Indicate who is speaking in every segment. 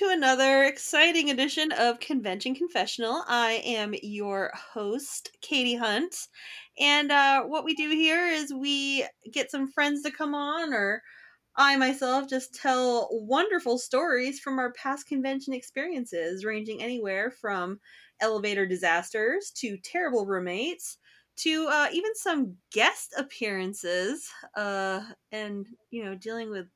Speaker 1: to another exciting edition of Convention Confessional. I am your host, Katie Hunt. And uh, what we do here is we get some friends to come on, or I myself just tell wonderful stories from our past convention experiences, ranging anywhere from elevator disasters to terrible roommates to uh, even some guest appearances uh, and, you know, dealing with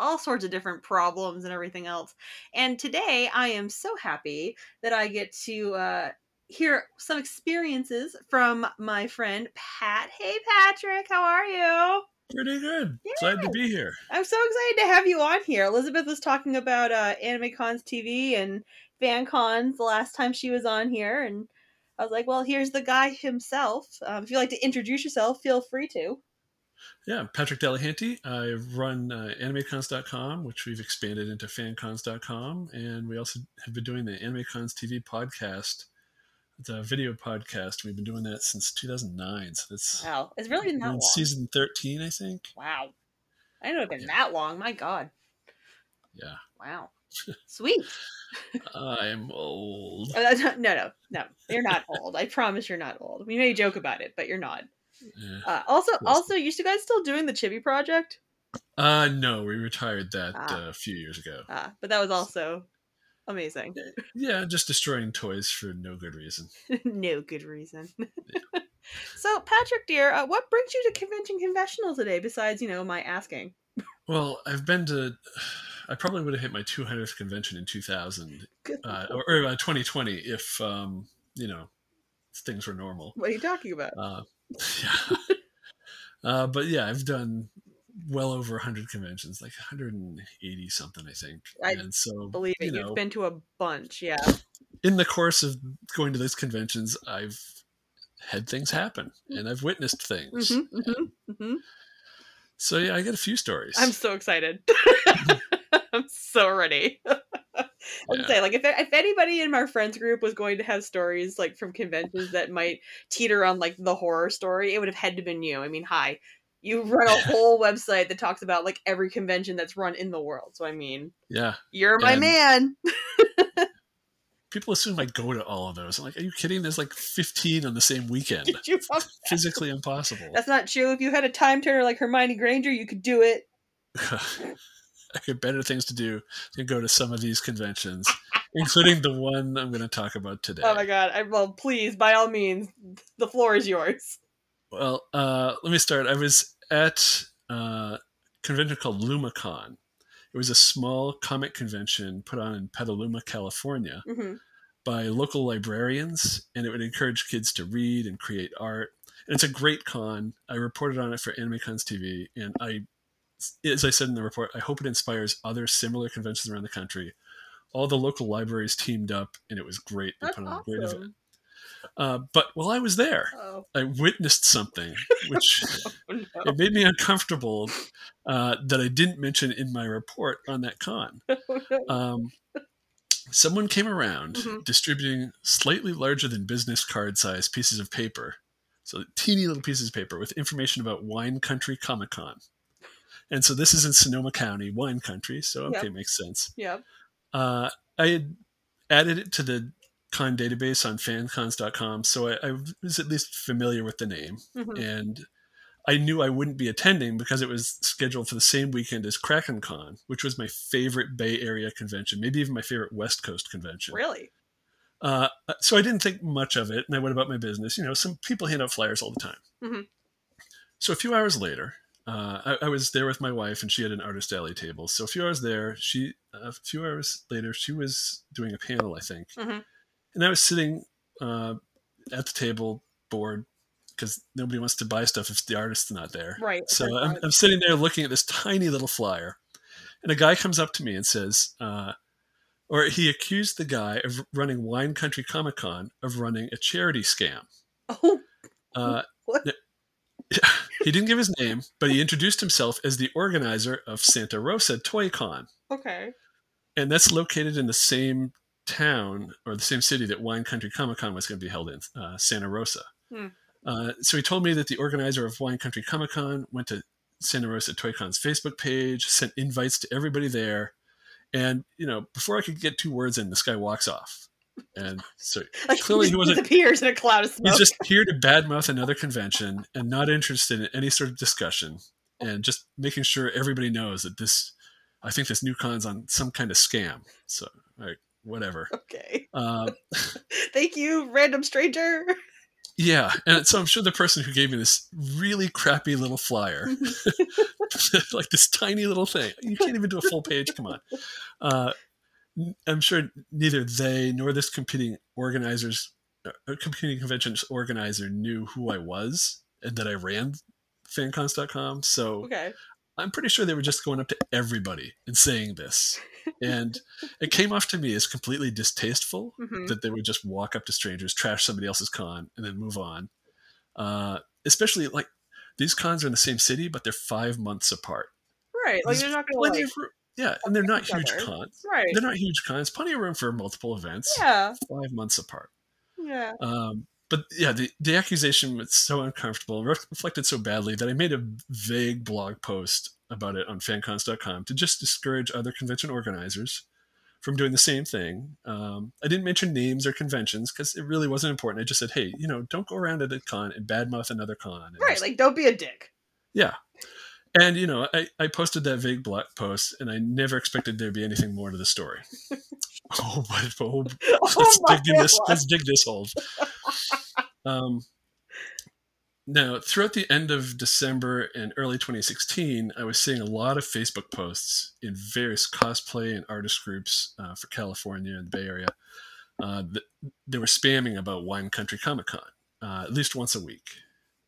Speaker 1: all sorts of different problems and everything else. And today I am so happy that I get to uh, hear some experiences from my friend Pat. Hey, Patrick, how are you?
Speaker 2: Pretty good. Yeah. Glad to be here.
Speaker 1: I'm so excited to have you on here. Elizabeth was talking about uh, Anime Cons TV and Fan Cons the last time she was on here, and I was like, well, here's the guy himself. Um, if you'd like to introduce yourself, feel free to.
Speaker 2: Yeah, Patrick Delahanty. I run uh, AnimeCons.com, which we've expanded into FanCons.com, and we also have been doing the AnimeCons TV podcast. It's a video podcast. We've been doing that since 2009, so it's
Speaker 1: wow, it's really been that long.
Speaker 2: Season 13, I think.
Speaker 1: Wow, I didn't know it had been yeah. that long. My God.
Speaker 2: Yeah.
Speaker 1: Wow. Sweet.
Speaker 2: I'm old.
Speaker 1: Uh, no, no, no. You're not old. I promise you're not old. We may joke about it, but you're not. Yeah. Uh, also, also, you guys still doing the Chibi project?
Speaker 2: Uh, no, we retired that ah. uh, a few years ago.
Speaker 1: Ah, but that was also amazing.
Speaker 2: Yeah, just destroying toys for no good reason.
Speaker 1: no good reason. Yeah. so, Patrick, dear, uh, what brings you to Convention Confessional today? Besides, you know, my asking.
Speaker 2: Well, I've been to. I probably would have hit my 200th convention in 2000 uh, or, or uh, 2020 if um, you know things were normal.
Speaker 1: What are you talking about?
Speaker 2: Uh, yeah. uh, but yeah, I've done well over 100 conventions, like 180 something, I think.
Speaker 1: I and so believe it. You You've been to a bunch, yeah.
Speaker 2: In the course of going to those conventions, I've had things happen and I've witnessed things. Mm-hmm, mm-hmm, mm-hmm. So yeah, I got a few stories.
Speaker 1: I'm so excited. I'm so ready. I would yeah. say, like, if if anybody in our friends group was going to have stories like from conventions that might teeter on like the horror story, it would have had to been you. I mean, hi, you run a whole website that talks about like every convention that's run in the world. So I mean,
Speaker 2: yeah,
Speaker 1: you're my and man.
Speaker 2: people assume I go to all of those. I'm like, are you kidding? There's like 15 on the same weekend. Physically impossible.
Speaker 1: That's not true. If you had a time turner like Hermione Granger, you could do it.
Speaker 2: I had better things to do than go to some of these conventions, including the one I'm going to talk about today.
Speaker 1: Oh my god! I, well, please, by all means, the floor is yours.
Speaker 2: Well, uh, let me start. I was at a convention called LumaCon. It was a small comic convention put on in Petaluma, California, mm-hmm. by local librarians, and it would encourage kids to read and create art. And it's a great con. I reported on it for AnimeCons TV, and I as I said in the report, I hope it inspires other similar conventions around the country. All the local libraries teamed up, and it was great. They
Speaker 1: That's put on awesome. a great event.
Speaker 2: Uh, but while I was there, oh. I witnessed something which oh, no. it made me uncomfortable uh, that I didn't mention in my report on that con. Oh, um, someone came around mm-hmm. distributing slightly larger than business card size pieces of paper, so teeny little pieces of paper with information about Wine Country Comic Con. And so this is in Sonoma County, wine country. So okay, yep. makes sense.
Speaker 1: Yep.
Speaker 2: Uh, I had added it to the con database on fancons.com, so I, I was at least familiar with the name, mm-hmm. and I knew I wouldn't be attending because it was scheduled for the same weekend as Kraken Con, which was my favorite Bay Area convention, maybe even my favorite West Coast convention.
Speaker 1: Really?
Speaker 2: Uh, so I didn't think much of it, and I went about my business. You know, some people hand out flyers all the time. Mm-hmm. So a few hours later, uh, I, I, was there with my wife, and she had an artist alley table. So a few hours there, she a few hours later, she was doing a panel, I think, mm-hmm. and I was sitting uh, at the table, bored because nobody wants to buy stuff if the artist's not there.
Speaker 1: Right.
Speaker 2: So I'm, I'm, sitting there looking at this tiny little flyer, and a guy comes up to me and says, uh, or he accused the guy of running Wine Country Comic Con of running a charity scam.
Speaker 1: Oh. Uh, what?
Speaker 2: he didn't give his name, but he introduced himself as the organizer of Santa Rosa Toy Con.
Speaker 1: Okay.
Speaker 2: And that's located in the same town or the same city that Wine Country Comic Con was going to be held in, uh, Santa Rosa. Hmm. Uh, so he told me that the organizer of Wine Country Comic Con went to Santa Rosa Toy Con's Facebook page, sent invites to everybody there, And you know, before I could get two words in, this guy walks off. And so
Speaker 1: like
Speaker 2: clearly
Speaker 1: he
Speaker 2: he wasn't
Speaker 1: disappears in a cloud of smoke.
Speaker 2: he's just here to badmouth another convention and not interested in any sort of discussion and just making sure everybody knows that this i think this new con's on some kind of scam so like whatever
Speaker 1: okay.
Speaker 2: uh,
Speaker 1: Thank you, random stranger.
Speaker 2: yeah and so i'm sure the person who gave me this really crappy little flyer like this tiny little thing you can't even do a full page come on uh, i'm sure neither they nor this competing organizers uh, competing conventions organizer knew who i was and that i ran fancons.com so
Speaker 1: Okay.
Speaker 2: i'm pretty sure they were just going up to everybody and saying this and it came off to me as completely distasteful
Speaker 1: Mhm.
Speaker 2: that they would just walk up to strangers trash somebody else's con and then move on uh, especially like these cons are in the same city but they're five months apart
Speaker 1: Right. Like
Speaker 2: There's
Speaker 1: you're not gonna
Speaker 2: plenty
Speaker 1: like.
Speaker 2: Yeah and they're not huge
Speaker 1: other.
Speaker 2: cons
Speaker 1: Right.
Speaker 2: they're not huge cons plenty of room for multiple events
Speaker 1: Yeah.
Speaker 2: five months apart
Speaker 1: Yeah.
Speaker 2: um, but yeah, the, the accusation was so uncomfortable, reflected so badly that I made a vague blog post about it on fancons.com to just discourage other convention organizers from doing the same thing. Um, I didn't mention names or conventions because it really wasn't important. I just said, hey, you know, don't go around at a con and badmouth another con.
Speaker 1: Right.
Speaker 2: just-
Speaker 1: Like don't be a dick.
Speaker 2: yeah. And, you know, I, I posted that vague blog post and I never expected there to be anything more to the story. oh, but, oh,
Speaker 1: Oh
Speaker 2: let's
Speaker 1: my
Speaker 2: dig in this let's dig this hole. Um now throughout the end of december and early 2016 i was seeing a lot of facebook posts in various cosplay and artist groups uh, for california and the bay area uh, that they were spamming about wine country comic con uh, at least once a week.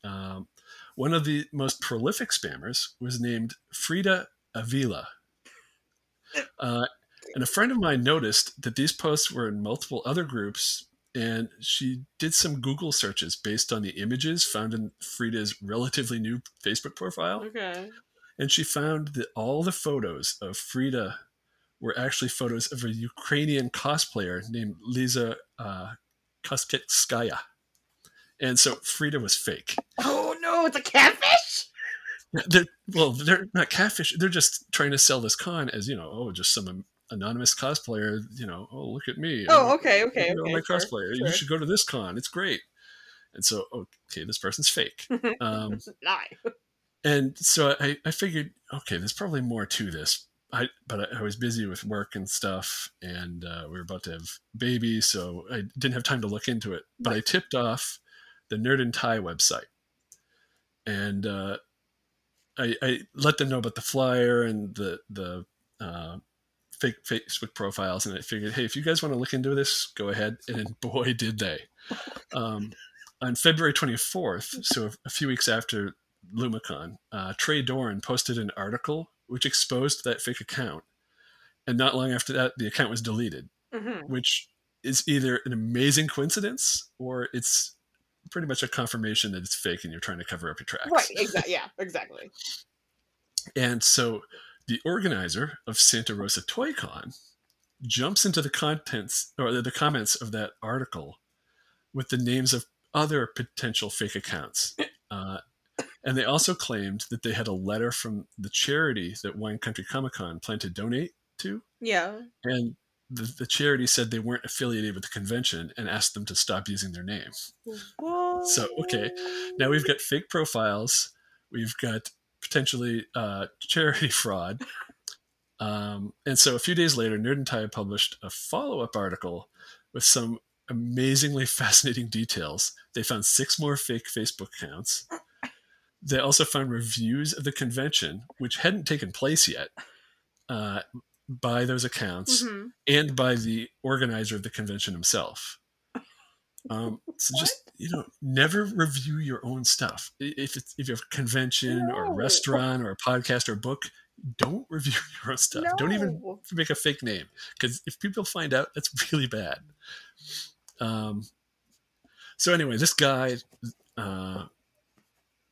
Speaker 2: Um, one of the most prolific spammers was named frida avila uh, and a friend of mine noticed that these posts were in multiple other groups, and she did some Google searches based on the images found in Frida's relatively new Facebook profile.
Speaker 1: Okay.
Speaker 2: And she found that all the photos of Frida were actually photos of a Ukrainian cosplayer named Liza uh, Kosketskaya. And so Frida was fake.
Speaker 1: Oh no, it's a catfish.
Speaker 2: They're, well, they're not catfish. They're just trying to sell this con as, you know, oh, just some anonymous cosplayer, you know, oh, look at me.
Speaker 1: Oh, okay, okay,
Speaker 2: I'm
Speaker 1: okay.
Speaker 2: my
Speaker 1: sure,
Speaker 2: cosplayer.
Speaker 1: sure.
Speaker 2: You should go to this con. It's great. And so, okay, this person's fake. Um,
Speaker 1: Lie.
Speaker 2: and so I, I figured, okay, there's probably more to this. I, but I, I was busy with work and stuff, and uh, we were about to have babies, so I didn't have time to look into it. But I tipped off the Nerd and Tie website, and uh, I, I let them know about the flyer and the the uh, fake Facebook profiles, and I figured, hey, if you guys want to look into this, go ahead. And boy, did they! Um, on February 24th, so a few weeks after LumaCon, uh, Trey Doran posted an article which exposed that fake account, and not long after that, the account was deleted,
Speaker 1: Mhm.
Speaker 2: which is either an amazing coincidence or it's pretty much a confirmation that it's fake and you're trying to cover up your tracks.
Speaker 1: Right. Exactly. Yeah. Exactly.
Speaker 2: And so the organizer of Santa Rosa Toy Con jumps into the contents or the comments of that article with the names of other potential fake accounts. Uh, and they also claimed that they had a letter from the charity that Wine Country Comic Con planned to donate to.
Speaker 1: Yeah.
Speaker 2: And the, the charity said they weren't affiliated with the convention and asked them to stop using their name. So, okay, Now we've got fake profiles. We've got potentially uh, charity fraud. Um, and so a few days later, Nerd and Tie published a follow up article with some amazingly fascinating details. They found six more fake Facebook accounts. They also found reviews of the convention, which hadn't taken place yet, uh, by those accounts
Speaker 1: Mhm.
Speaker 2: and by the organizer of the convention himself. Um, so just you know, never review your own stuff. If it's if you have a convention or a restaurant or a podcast or a book, don't review your own stuff. Don't even make a fake name because if people find out, that's really bad. Um, so anyway, this guy, uh,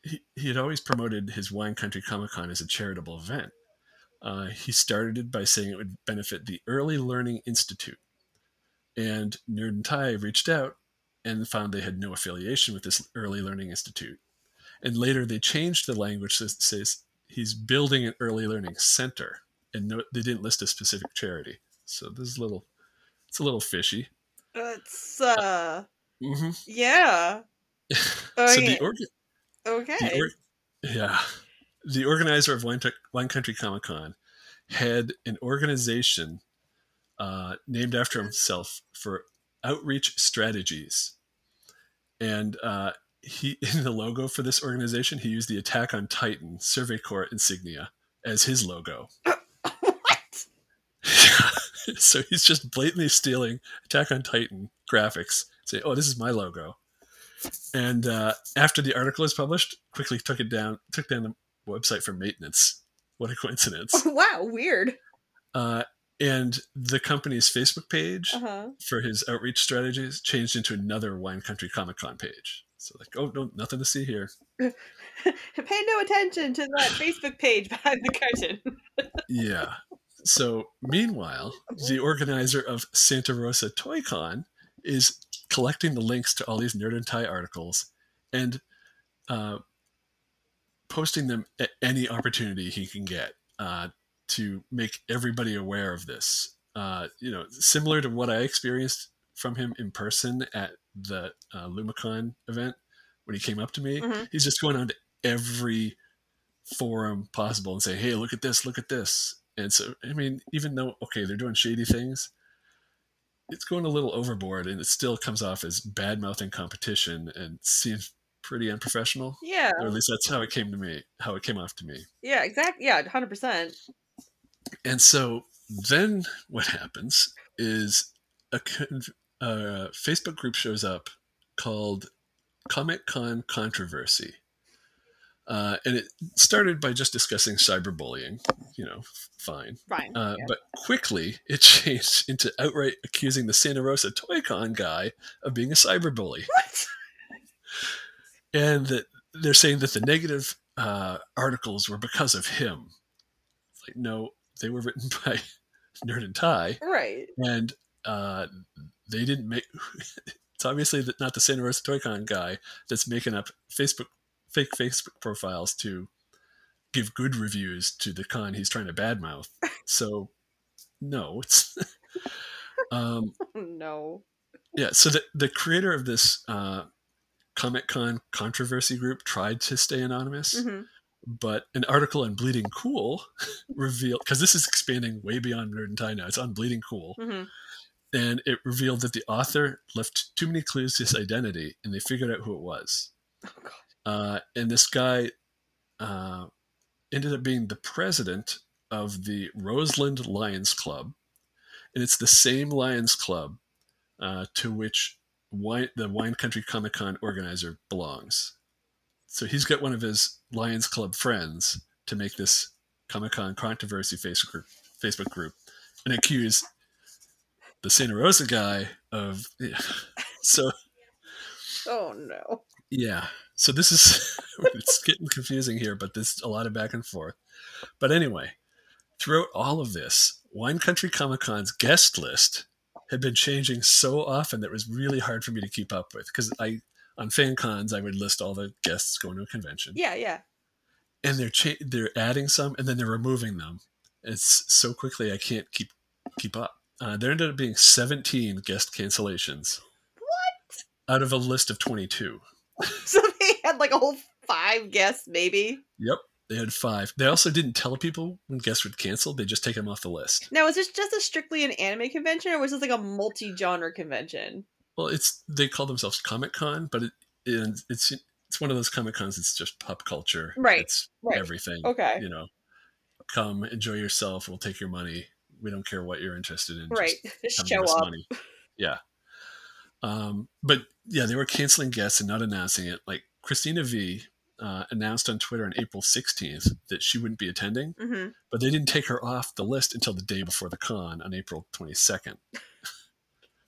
Speaker 2: he, he had always promoted his Wine Country Comic Con as a charitable event. Uh, he started it by saying it would benefit the Early Learning Institute. And Nerd and Tie reached out and found they had no affiliation with this Early Learning Institute. And later they changed the language that says he's building an early learning center. and no, they didn't list a specific charity. So this is a little, it's a little fishy.
Speaker 1: It's uh,
Speaker 2: mm-hmm.
Speaker 1: yeah.
Speaker 2: so the organ,
Speaker 1: okay,
Speaker 2: the or- yeah, the organizer of Wine, Wine Country Comic Con had an organization uh, named after himself for outreach strategies, and uh, he in the logo for this organization he used the Attack on Titan Survey Corps insignia as his logo.
Speaker 1: what?
Speaker 2: so he's just blatantly stealing Attack on Titan graphics, saying, "Oh, this is my logo." And uh, after the article was published, quickly took it down, took down the website for maintenance. What a coincidence!
Speaker 1: wow, weird.
Speaker 2: Uh, and the company's Facebook page
Speaker 1: uh-huh.
Speaker 2: for his outreach strategies changed into another Wine Country Comic Con page. So like, oh no, nothing to see here.
Speaker 1: Pay no attention to that Facebook page behind the curtain.
Speaker 2: yeah. So meanwhile, the organizer of Santa Rosa Toy Con is collecting the links to all these Nerd and Tie articles and uh, posting them at any opportunity he can get uh, to make everybody aware of this. Uh, you know, similar to what I experienced from him in person at the uh, LumaCon event when he came up to me.
Speaker 1: Mhm.
Speaker 2: He's just going on to every forum possible and saying, "Hey, look at this! Look at this!" And so, I mean, even though okay, they're doing shady things, it's going a little overboard, and it still comes off as bad mouthing competition and seems pretty unprofessional.
Speaker 1: Yeah,
Speaker 2: Or at least that's how it came to me, how it came off to me.
Speaker 1: yeah, exactly. Yeah, hundred percent.
Speaker 2: And so then what happens is a, a Facebook group shows up called Comic Con Controversy. Uh, and it started by just discussing cyberbullying, you know, fine.
Speaker 1: Fine.
Speaker 2: Uh,
Speaker 1: yeah.
Speaker 2: But quickly it changed into outright accusing the Santa Rosa Toy Con guy of being a cyberbully.
Speaker 1: What?
Speaker 2: And that they're saying that the negative uh, articles were because of him. Like, no, they were written by Nerd and Tie,
Speaker 1: Right.
Speaker 2: and uh, they didn't make. It's obviously not the Santa Rosa Toy Con guy that's making up Facebook fake Facebook profiles to give good reviews to the con he's trying to badmouth. So, no, it's. um,
Speaker 1: No.
Speaker 2: yeah, so the, the creator of this uh, Comic Con controversy group tried to stay anonymous,
Speaker 1: hmm
Speaker 2: but an article on Bleeding Cool revealed because this is expanding way beyond Nerd and Tie now. It's on Bleeding Cool,
Speaker 1: hmm
Speaker 2: and it revealed that the author left too many clues to his identity, and they figured out who it was.
Speaker 1: Oh god.
Speaker 2: Uh, and this guy uh, ended up being the president of the Roseland Lions Club, and it's the same Lions Club uh, to which wine, the Wine Country Comic Con organizer belongs. So he's got one of his Lions Club friends to make this Comic Con controversy Facebook group, Facebook group and accuse the Santa Rosa guy of. Yeah. So
Speaker 1: Oh no.
Speaker 2: yeah. So this is it's getting confusing here, but there's a lot of back and forth. But anyway, throughout all of this, Wine Country Comic Con's guest list had been changing so often that it was really hard for me to keep up with because I on fan cons I would list all the guests going to a convention,
Speaker 1: Yeah, yeah.
Speaker 2: and they're cha- they're adding some and then they're removing them. It's so quickly I can't keep keep up. Uh, there ended up being 17 guest cancellations.
Speaker 1: What?
Speaker 2: Out of a list of 22.
Speaker 1: So they had like a whole five guests, maybe.
Speaker 2: Yep. They had five. They also didn't tell people when guests would cancel. They just take them off the list.
Speaker 1: Now, is this just a strictly an anime convention, or was this like a multi-genre convention?
Speaker 2: Well, it's they call themselves Comic Con, but it, it it's it's one of those Comic Cons. It's just pop culture.
Speaker 1: Right,
Speaker 2: It's
Speaker 1: right.
Speaker 2: everything.
Speaker 1: Okay.
Speaker 2: You know, come enjoy yourself. We'll take your money. We don't care what you're interested in.
Speaker 1: Right.
Speaker 2: Just
Speaker 1: Just show up.
Speaker 2: money. Yeah. Um, but yeah, they were canceling guests and not announcing it. Like Cristina Vee uh, announced on Twitter on April 16th that she wouldn't be attending,
Speaker 1: hmm
Speaker 2: but they didn't take her off the list until the day before the con on April 22nd.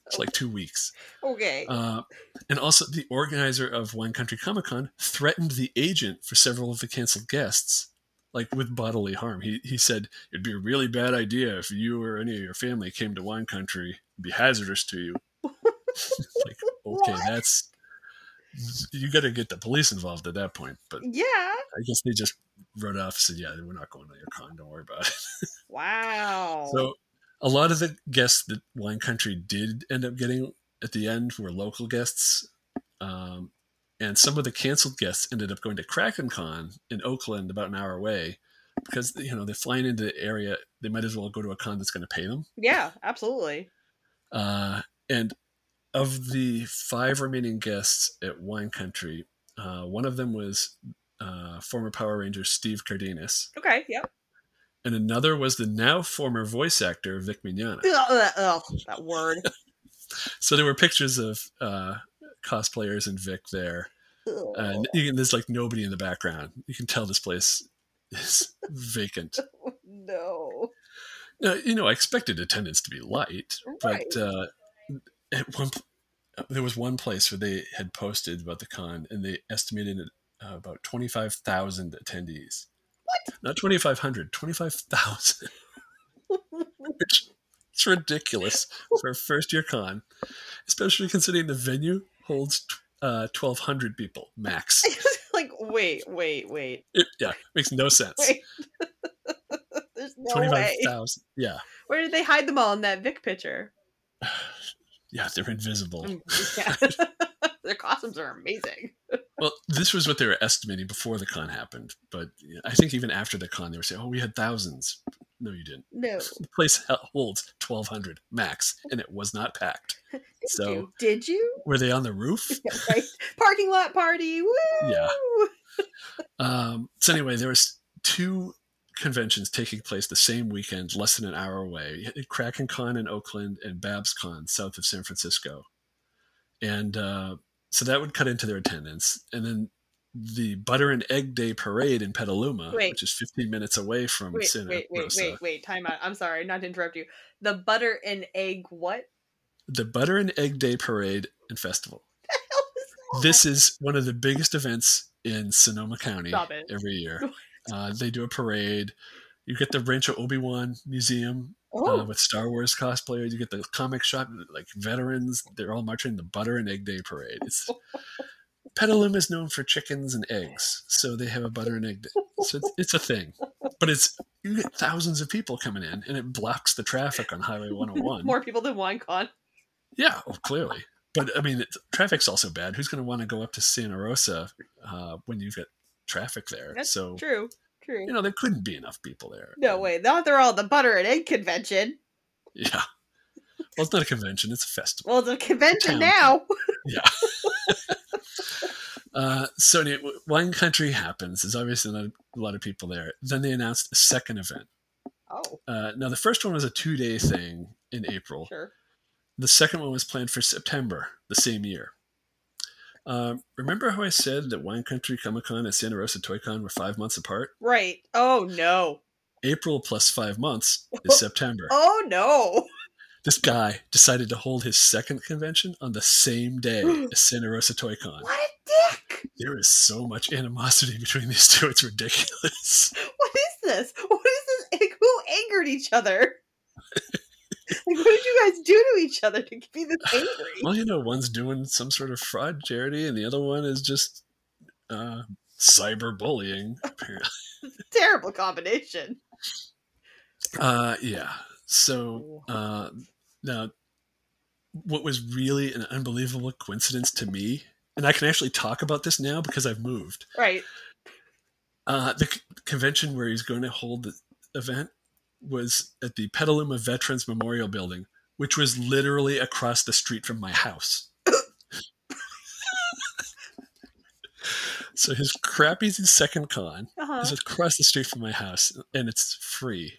Speaker 2: It's like two weeks.
Speaker 1: Okay.
Speaker 2: Uh, and also, the organizer of Wine Country Comic Con threatened the agent for several of the canceled guests, like with bodily harm. He, he said, It'd be a really bad idea if you or any of your family came to Wine Country. It'd be hazardous to you. like, okay,
Speaker 1: What?
Speaker 2: that's you got to get the police involved at that point. But
Speaker 1: yeah, I
Speaker 2: guess they just wrote off and said, "Yeah, we're not going to your con. Don't worry about it."
Speaker 1: Wow.
Speaker 2: so a lot of the guests that Wine Country did end up getting at the end were local guests. Um, and some of the canceled guests ended up going to Kraken Con in Oakland, about an hour away, because you know they're flying into the area. They might as well go to a con that's going to pay them.
Speaker 1: Yeah, absolutely.
Speaker 2: Uh, and of the five remaining guests at Wine Country, uh, one of them was uh, former Power Ranger Steve Cardenas.
Speaker 1: Okay, yep.
Speaker 2: And another was the now former voice actor Vic Mignogna.
Speaker 1: Ugh, ugh, that word.
Speaker 2: so there were pictures of uh, cosplayers and Vic there. And can, there's like nobody in the background. You can tell this place is vacant.
Speaker 1: no.
Speaker 2: Now, you know, I expected attendance to be light, right. but uh, at one, there was one place where they had posted about the con, and they estimated uh, about twenty five thousand attendees.
Speaker 1: What?
Speaker 2: Not twenty five hundred, twenty five thousand. Which it's ridiculous for a first year con, especially considering the venue holds uh, 1,200 people max.
Speaker 1: like, wait, wait, wait.
Speaker 2: It, yeah, makes no sense.
Speaker 1: There's no 25,000.
Speaker 2: Yeah.
Speaker 1: Where did they hide them all in that Vic picture?
Speaker 2: yeah, they're invisible.
Speaker 1: Mm, yeah. Their costumes are amazing.
Speaker 2: well, this was what they were estimating before the con happened, but I think even after the con, they were saying, "Oh, we had thousands. No, you didn't.
Speaker 1: No.
Speaker 2: The place holds 1,200 max, and it was not packed.
Speaker 1: Did
Speaker 2: so,
Speaker 1: you? did you?
Speaker 2: Were they on the roof?
Speaker 1: right. Parking lot party. Woo!
Speaker 2: Yeah. Um, so anyway, there was two conventions taking place the same weekend, less than an hour away. Kraken Con in Oakland and Babs Con south of San Francisco, and uh, so that would cut into their attendance. And then the Butter and Egg Day Parade in Petaluma, wait. which is 15 minutes away from
Speaker 1: wait, Santa wait, wait, Rosa. Wait, wait, time out. I'm sorry, not to interrupt you. The Butter and Egg what?
Speaker 2: The Butter and Egg Day Parade and Festival. This is one of the biggest events in Sonoma County every year. Uh, they do a parade. You get the Rancho Obi Wan Museum uh, oh. with Star Wars cosplayers. You get the comic shop, like veterans. They're all marching the Butter and Egg Day Parade. It's Petaluma is known for chickens and eggs, so they have a butter and egg. Day. So it's, it's, a thing, but it's you get thousands of people coming in, and it blocks the traffic on Highway 101.
Speaker 1: More people than WineCon.
Speaker 2: Yeah, well, clearly. But I mean, traffic's also bad. Who's going to want to go up to Santa Rosa uh, when you've got traffic there?
Speaker 1: That's
Speaker 2: so
Speaker 1: true. True.
Speaker 2: You know, there couldn't be enough people there.
Speaker 1: No way. Now they're all the butter and egg convention.
Speaker 2: Yeah. Well, it's not a convention; it's a festival.
Speaker 1: Well, it's a convention now.
Speaker 2: yeah. Uh, so anyway, Wine Country happens. There's obviously not a lot of people there. Then they announced a second event.
Speaker 1: Oh.
Speaker 2: Uh, now the first one was a two day thing in April.
Speaker 1: Sure.
Speaker 2: The second one was planned for September the same year. Um, remember how I said that Wine Country Comic Con and Santa Rosa Toy Con were five months apart?
Speaker 1: Right. Oh no.
Speaker 2: April plus five months is September.
Speaker 1: Oh no
Speaker 2: this guy decided to hold his second convention on the same day as Santa Rosa Toy Con.
Speaker 1: What a dick!
Speaker 2: There is so much animosity between these two; it's ridiculous.
Speaker 1: What is this? What is this? Who angered each other? like, what did you guys do to each other to be this angry?
Speaker 2: Well, you know, one's doing some sort of fraud charity, and the other one is just uh, cyberbullying. Apparently,
Speaker 1: terrible combination.
Speaker 2: Uh, yeah. So uh, now, what was really an unbelievable coincidence to me, and I can actually talk about this now because I've moved.
Speaker 1: Right.
Speaker 2: Uh, the c- convention where he's going to hold the event was at the Petaluma Veterans Memorial Building, which was literally across the street from my house. so his crappy second con uh-huh. is across the street from my house, and it's free.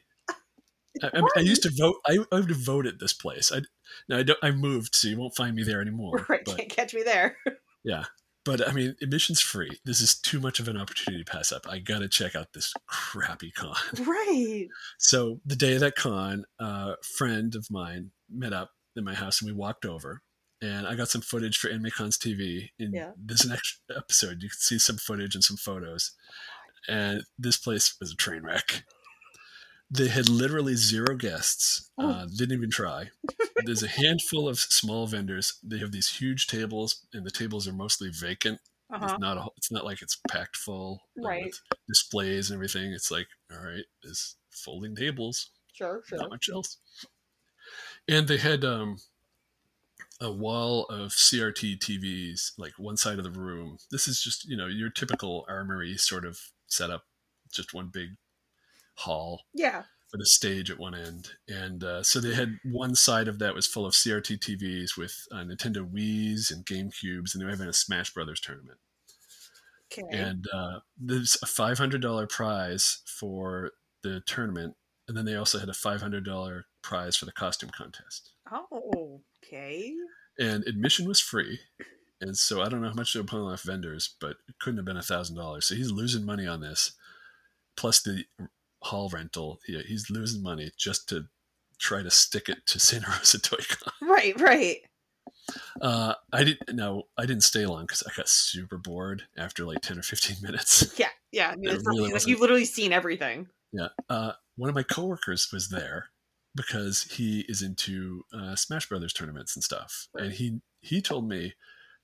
Speaker 2: I, I, I, used to vote. I, I would vote at this place. I now I don't. I moved, so you won't find me there anymore.
Speaker 1: Right, but, can't catch me there.
Speaker 2: yeah, but I mean, admission's free. This is too much of an opportunity to pass up. I gotta check out this crappy con.
Speaker 1: Right.
Speaker 2: So the day of that con, a friend of mine met up in my house, and we walked over. And I got some footage for AnimeCons TV. In
Speaker 1: yeah.
Speaker 2: this next episode, you can see some footage and some photos. Oh and this place was a train wreck. They had literally zero guests. Oh. Uh, didn't even try. there's a handful of small vendors. They have these huge tables, and the tables are mostly vacant. Uh-huh. It's not a, it's not like it's packed full
Speaker 1: right. with
Speaker 2: displays and everything. It's like, all right, there's folding tables.
Speaker 1: Sure, sure.
Speaker 2: Not much else. And they had um, a wall of CRT TVs, like one side of the room. This is just, you know, your typical armory sort of setup, just one big hall.
Speaker 1: Yeah.
Speaker 2: With a stage at one end. And uh, so they had one side of that was full of CRT TVs with uh, Nintendo Wii's and GameCubes, and they were having a Smash Brothers tournament. Okay. And uh, there's a $500 prize for the tournament. And then they also had a $500 prize for the costume contest.
Speaker 1: Oh, okay.
Speaker 2: And admission was free. And so I don't know how much they were pulling off vendors, but it couldn't have been a thousand dollars. So he's losing money on this, plus the hall rental. Yeah, he's losing money just to try to stick it to Santa Rosa Toy Con.
Speaker 1: Right, right.
Speaker 2: Uh, I didn't. No, I didn't stay long because I got super bored after like ten or fifteen minutes.
Speaker 1: Yeah, yeah. I mean, really you've literally seen everything.
Speaker 2: Yeah. Uh, one of my coworkers was there, because he is into uh, Smash Brothers tournaments and stuff, right. and he he told me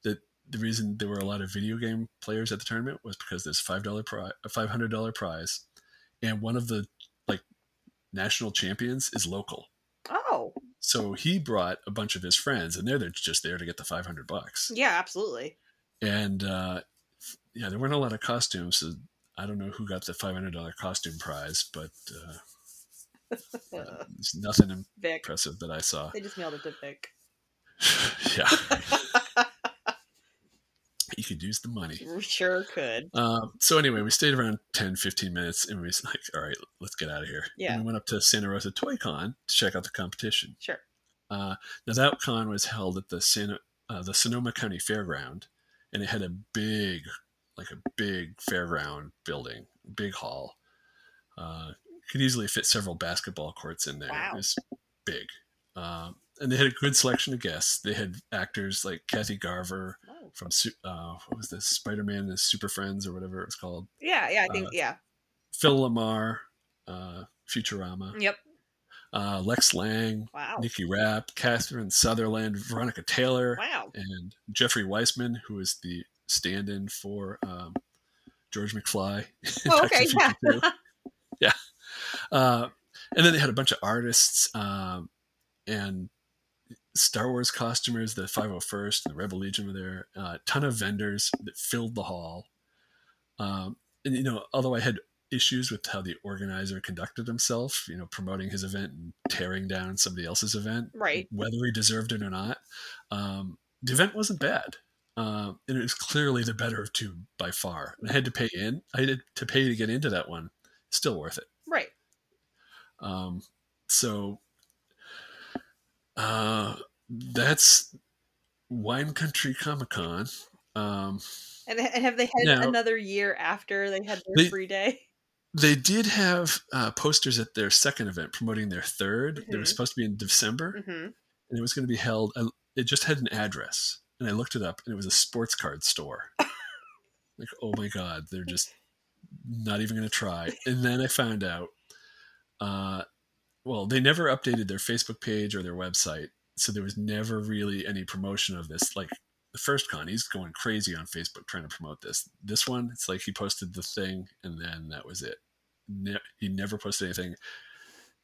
Speaker 2: that the reason there were a lot of video game players at the tournament was because there's five dollar prize, a five hundred dollar prize, and one of the like national champions is local.
Speaker 1: Oh.
Speaker 2: So he brought a bunch of his friends, and they're just there to get the five hundred bucks.
Speaker 1: Yeah, absolutely.
Speaker 2: And uh, yeah, there weren't a lot of costumes. So I don't know who got the five hundred dollar costume prize, but uh, uh, there's nothing Vic. impressive that I saw.
Speaker 1: They just mailed it to Vic.
Speaker 2: yeah. you could use the money.
Speaker 1: We sure could.
Speaker 2: Um, so anyway, we stayed around 10, 15 minutes and we was like, all right, let's get out of here.
Speaker 1: Yeah.
Speaker 2: And we went up to Santa Rosa Toy Con to check out the competition.
Speaker 1: Sure.
Speaker 2: Uh, now that con was held at the Santa, uh, the Sonoma County Fairground and it had a big, like a big fairground building, big hall. Uh, could easily fit several basketball courts in there. Wow. It was big. Um, and they had a good selection of guests. They had actors like Kathy Garver. From uh, what was this Spider Man and Super Friends or whatever it was called.
Speaker 1: Yeah, yeah, I think uh, yeah.
Speaker 2: Phil LaMarr, uh, Futurama.
Speaker 1: Yep.
Speaker 2: Uh, Lex Lang,
Speaker 1: wow.
Speaker 2: Nikki Rapp, Catherine Sutherland, Veronica Taylor,
Speaker 1: wow.
Speaker 2: and Jeffrey Weissman, who is the stand-in for um, George McFly.
Speaker 1: Oh, okay, yeah.
Speaker 2: yeah. Uh, and then they had a bunch of artists um, and Star Wars costumers, the 501st the Rebel Legion were there. A uh, ton of vendors that filled the hall. Um, and, you know, although I had issues with how the organizer conducted himself, you know, promoting his event and tearing down somebody else's event,
Speaker 1: right?
Speaker 2: Whether he deserved it or not, um, the event wasn't bad, uh, and it was clearly the better of two by far. And I had to pay in. I had to pay to get into that one. Still worth it,
Speaker 1: right?
Speaker 2: Um, so uh, that's Wine Country Comic Con. Um,
Speaker 1: and have they had now, another year after they had their they, free day?
Speaker 2: They did have uh, posters at their second event promoting their 3rd mm-hmm. It was supposed to be in December,
Speaker 1: mm-hmm. and
Speaker 2: it was going to be held. Uh, it just had an address, and I looked it up, and it was a sports card store. like, oh my god, they're just not even going to try. And then I found out uh, well, they never updated their Facebook page or their website, so there was never really any promotion of this. Like the first con, he's going crazy on Facebook trying to promote this. This one, it's like he posted the thing and then that was it. Ne- he never posted anything.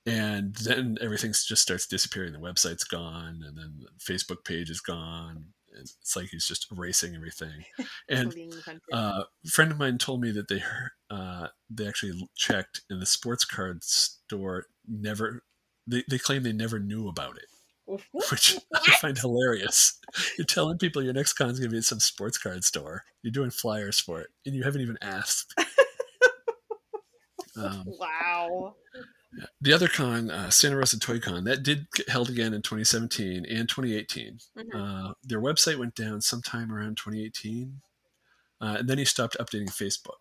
Speaker 2: And then everything just starts disappearing. The website's gone, and then the Facebook page is gone. It's like he's just erasing everything. And uh, a friend of mine told me that they uh, they actually checked, and the sports card store never. They, they claim they never knew about it, which I find hilarious. You're telling people your next con is going to be at some sports card store. You're doing flyers for it, and you haven't even asked.
Speaker 1: Um, wow.
Speaker 2: The other con, uh, Santa Rosa Toy Con, that did get held again in 2017 and 2018. Mm-hmm. Uh, their website went down sometime around 2018, uh, and then he stopped updating Facebook.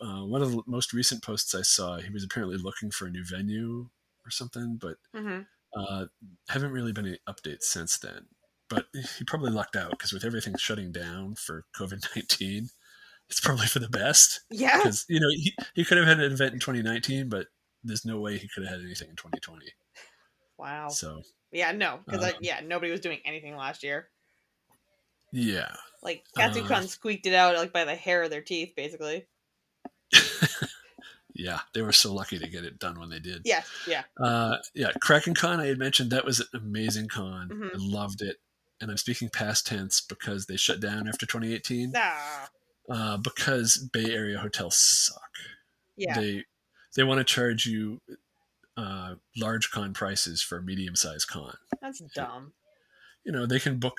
Speaker 2: Uh, one of the most recent posts I saw, he was apparently looking for a new venue or something, but
Speaker 1: mm-hmm.
Speaker 2: Uh, haven't really been any updates since then. But he probably lucked out because with everything shutting down for COVID 19, it's probably for the best.
Speaker 1: Yeah.
Speaker 2: Because, you know, he, he could have had an event in 2019, but there's no way he could have had anything in 2020.
Speaker 1: Wow.
Speaker 2: So
Speaker 1: Yeah, no, because um, yeah, nobody was doing anything last year.
Speaker 2: Yeah.
Speaker 1: Like Katsucon uh, squeaked it out like by the hair of their teeth, basically.
Speaker 2: yeah, they were so lucky to get it done when they did.
Speaker 1: Yeah, yeah.
Speaker 2: Uh, yeah, Kraken Con, I had mentioned that was an amazing con. Mm-hmm. I loved it. And I'm speaking past tense because they shut down after 2018.
Speaker 1: Ah.
Speaker 2: Uh, because Bay Area hotels suck.
Speaker 1: Yeah.
Speaker 2: They they want to charge you uh, large con prices for medium sized con.
Speaker 1: That's dumb.
Speaker 2: You know, they can book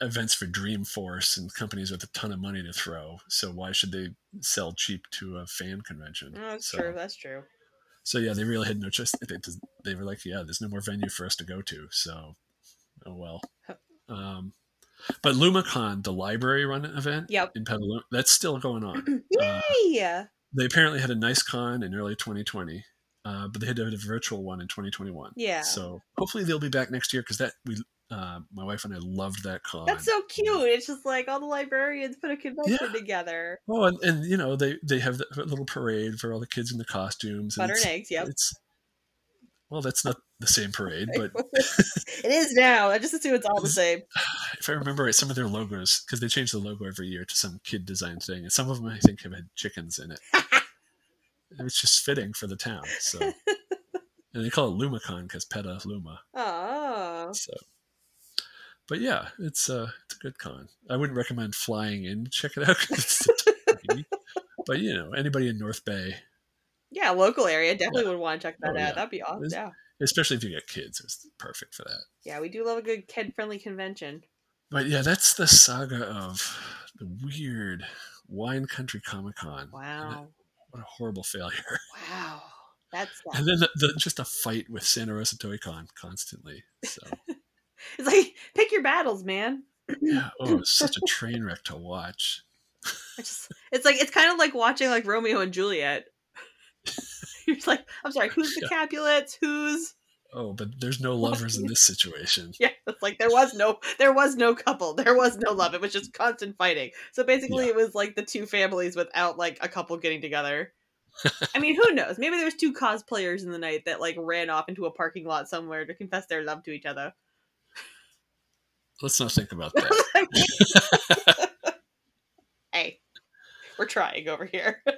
Speaker 2: events for Dreamforce and companies with a ton of money to throw. So why should they sell cheap to a fan convention?
Speaker 1: Oh, that's
Speaker 2: so,
Speaker 1: true. That's true.
Speaker 2: So yeah, they really had no choice. They, they were like, yeah, there's no more venue for us to go to. So, oh well. Um, but LumaCon, the library run event
Speaker 1: yep.
Speaker 2: in Petaluma, that's still going on.
Speaker 1: Yay! Uh,
Speaker 2: they apparently had a nice con in early 2020, uh, but they had a virtual one in 2021.
Speaker 1: Yeah.
Speaker 2: So hopefully they'll be back next year because that we uh, my wife and I loved that con.
Speaker 1: That's so cute. It's just like all the librarians put a convention yeah. together.
Speaker 2: Oh, and, and you know they they have that little parade for all the kids in the costumes.
Speaker 1: Butter and, and eggs. Yep.
Speaker 2: It's well, that's not the same parade, but
Speaker 1: it is now. I just assume it's all the same.
Speaker 2: If I remember right, some of their logos because they change the logo every year to some kid design thing, and some of them I think have had chickens in it. it's just fitting for the town. So, and they call it LumaCon because Peta Luma.
Speaker 1: Oh.
Speaker 2: So, but yeah, it's uh, it's a good con. I wouldn't recommend flying in to check it out but you know, anybody in North Bay.
Speaker 1: Yeah, local area definitely yeah. would want to check that oh, out. Yeah. That'd be awesome. It's, yeah.
Speaker 2: Especially if you get kids, it's perfect for that.
Speaker 1: Yeah, we do love a good kid-friendly convention.
Speaker 2: But yeah, that's the saga of the weird wine country comic con.
Speaker 1: Wow.
Speaker 2: What a horrible failure.
Speaker 1: Wow. That's
Speaker 2: and then the, the, just a fight with Santa Rosa Toy Con constantly. So
Speaker 1: It's like pick your battles, man.
Speaker 2: yeah. Oh, it's such a train wreck to watch.
Speaker 1: It's, just, it's like it's kind of like watching like Romeo and Juliet. You're just like, I'm sorry, who's the yeah. Capulets? Who's
Speaker 2: Oh, but there's no lovers in this situation.
Speaker 1: Yeah, it's like there was no there was no couple. There was no love. It was just constant fighting. So basically yeah. it was like the two families without like a couple getting together. I mean, who knows? Maybe there was two cosplayers in the night that like ran off into a parking lot somewhere to confess their love to each other.
Speaker 2: Let's not think about that.
Speaker 1: hey, we're trying over here.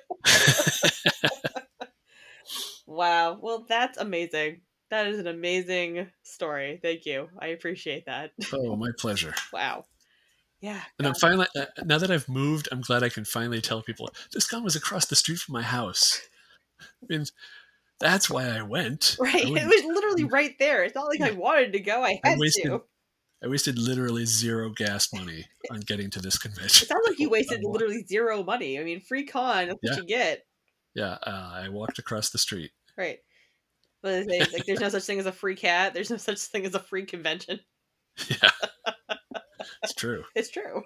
Speaker 1: wow. Well, that's amazing. That is an amazing story. Thank you. I appreciate that.
Speaker 2: Oh, my pleasure.
Speaker 1: wow. Yeah.
Speaker 2: And I'm finally uh, now that I've moved, I'm glad I can finally tell people this gun was across the street from my house. I mean, that's why I went.
Speaker 1: Right. I it was literally right there. It's not like yeah. I wanted to go. I had I wasted, to.
Speaker 2: I wasted literally zero gas money on getting to this convention.
Speaker 1: It sounds like you wasted literally zero money. I mean, free con, that's yeah. what you get.
Speaker 2: Yeah, uh, I walked across the street.
Speaker 1: Right. But like, there's no such thing as a free cat. There's no such thing as a free convention.
Speaker 2: Yeah, it's true.
Speaker 1: It's true.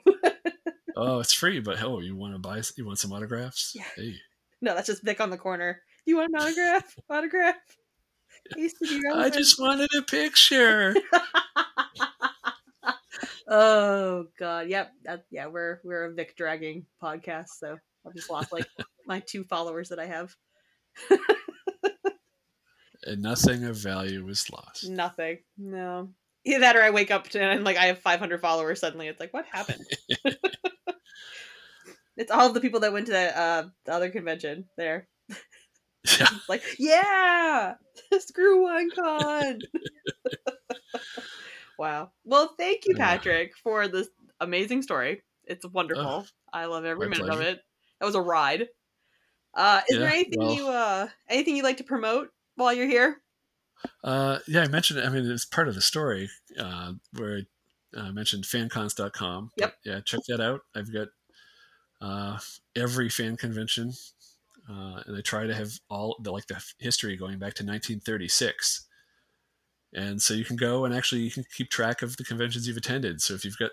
Speaker 2: oh, it's free, but oh, you want to buy? You want some autographs?
Speaker 1: Yeah.
Speaker 2: Hey.
Speaker 1: No, that's just Vic on the corner. You want an autograph? autograph?
Speaker 2: I just wanted a picture.
Speaker 1: Oh god, yep, that, yeah, we're we're a Vic dragging podcast, so I've just lost like my two followers that I have.
Speaker 2: and nothing of value was lost.
Speaker 1: Nothing. No. Either that or I wake up to, and like I have 500 followers suddenly. It's like, what happened? it's all the people that went to the, uh, the other convention there. Yeah. like, yeah, screw WineCon. Wow. Well, thank you, Patrick, for this amazing story. It's wonderful. I love every minute pleasure. of it. That was a ride. Uh, is yeah, there anything well, you uh, anything you'd like to promote while you're here?
Speaker 2: Uh, yeah, I mentioned. I mean, it's part of the story uh, where I uh, mentioned fancons.com.
Speaker 1: Yep.
Speaker 2: yeah, check that out. I've got uh, every fan convention uh, and I try to have all the like the history going back to 1936. And so you can go and actually you can keep track of the conventions you've attended. So if you've got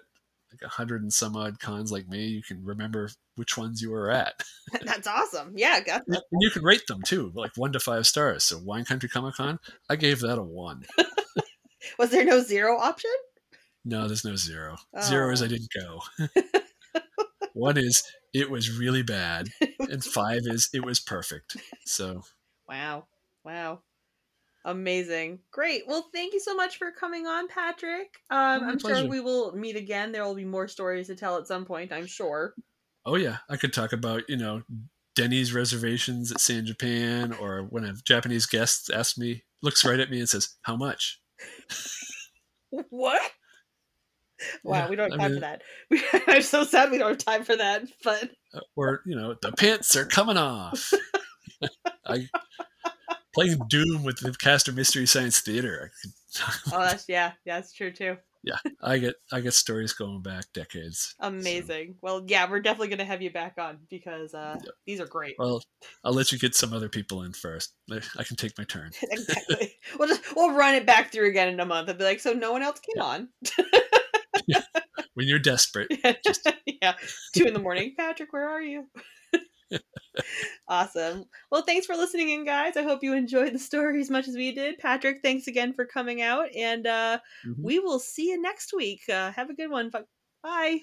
Speaker 2: like a hundred and some odd cons like me, you can remember which ones you were at.
Speaker 1: That's awesome. Yeah, got.
Speaker 2: And you can rate them too, like one to five stars. So Wine Country Comic Con, I gave that a one.
Speaker 1: Was there no zero option?
Speaker 2: No, there's no zero. Oh. Zero is I oh. didn't go. one is it was really bad, and five is it was perfect. So,
Speaker 1: wow, wow. Amazing. Great. Well, thank you so much for coming on, Patrick. Um, I'm pleasure. sure we will meet again. There will be more stories to tell at some point, I'm sure.
Speaker 2: Oh, yeah. I could talk about, you know, Denny's reservations at San Japan, or when a Japanese guest asks me, looks right at me and says, How much?
Speaker 1: what? Wow, yeah, we don't have time mean, for that. I'm so sad we don't have time for that. But
Speaker 2: uh, or you know, the pants are coming off. I playing Doom with the cast of Mystery Science Theater.
Speaker 1: oh, that's yeah, yeah, that's true too.
Speaker 2: Yeah, I get I get stories going back decades.
Speaker 1: Amazing. So. Well, yeah, we're definitely gonna have you back on because uh, these are great.
Speaker 2: Well, I'll let you get some other people in first. I can take my turn.
Speaker 1: exactly. we'll just we'll run it back through again in a month and be like, so no one else came yeah. on.
Speaker 2: yeah. When you're desperate.
Speaker 1: Just... yeah. Two in the morning. Patrick, where are you? Awesome. Well, thanks for listening in, guys. I hope you enjoyed the story as much as we did. Patrick, thanks again for coming out, and uh, mm-hmm. we will see you next week. Uh, have a good one. Bye.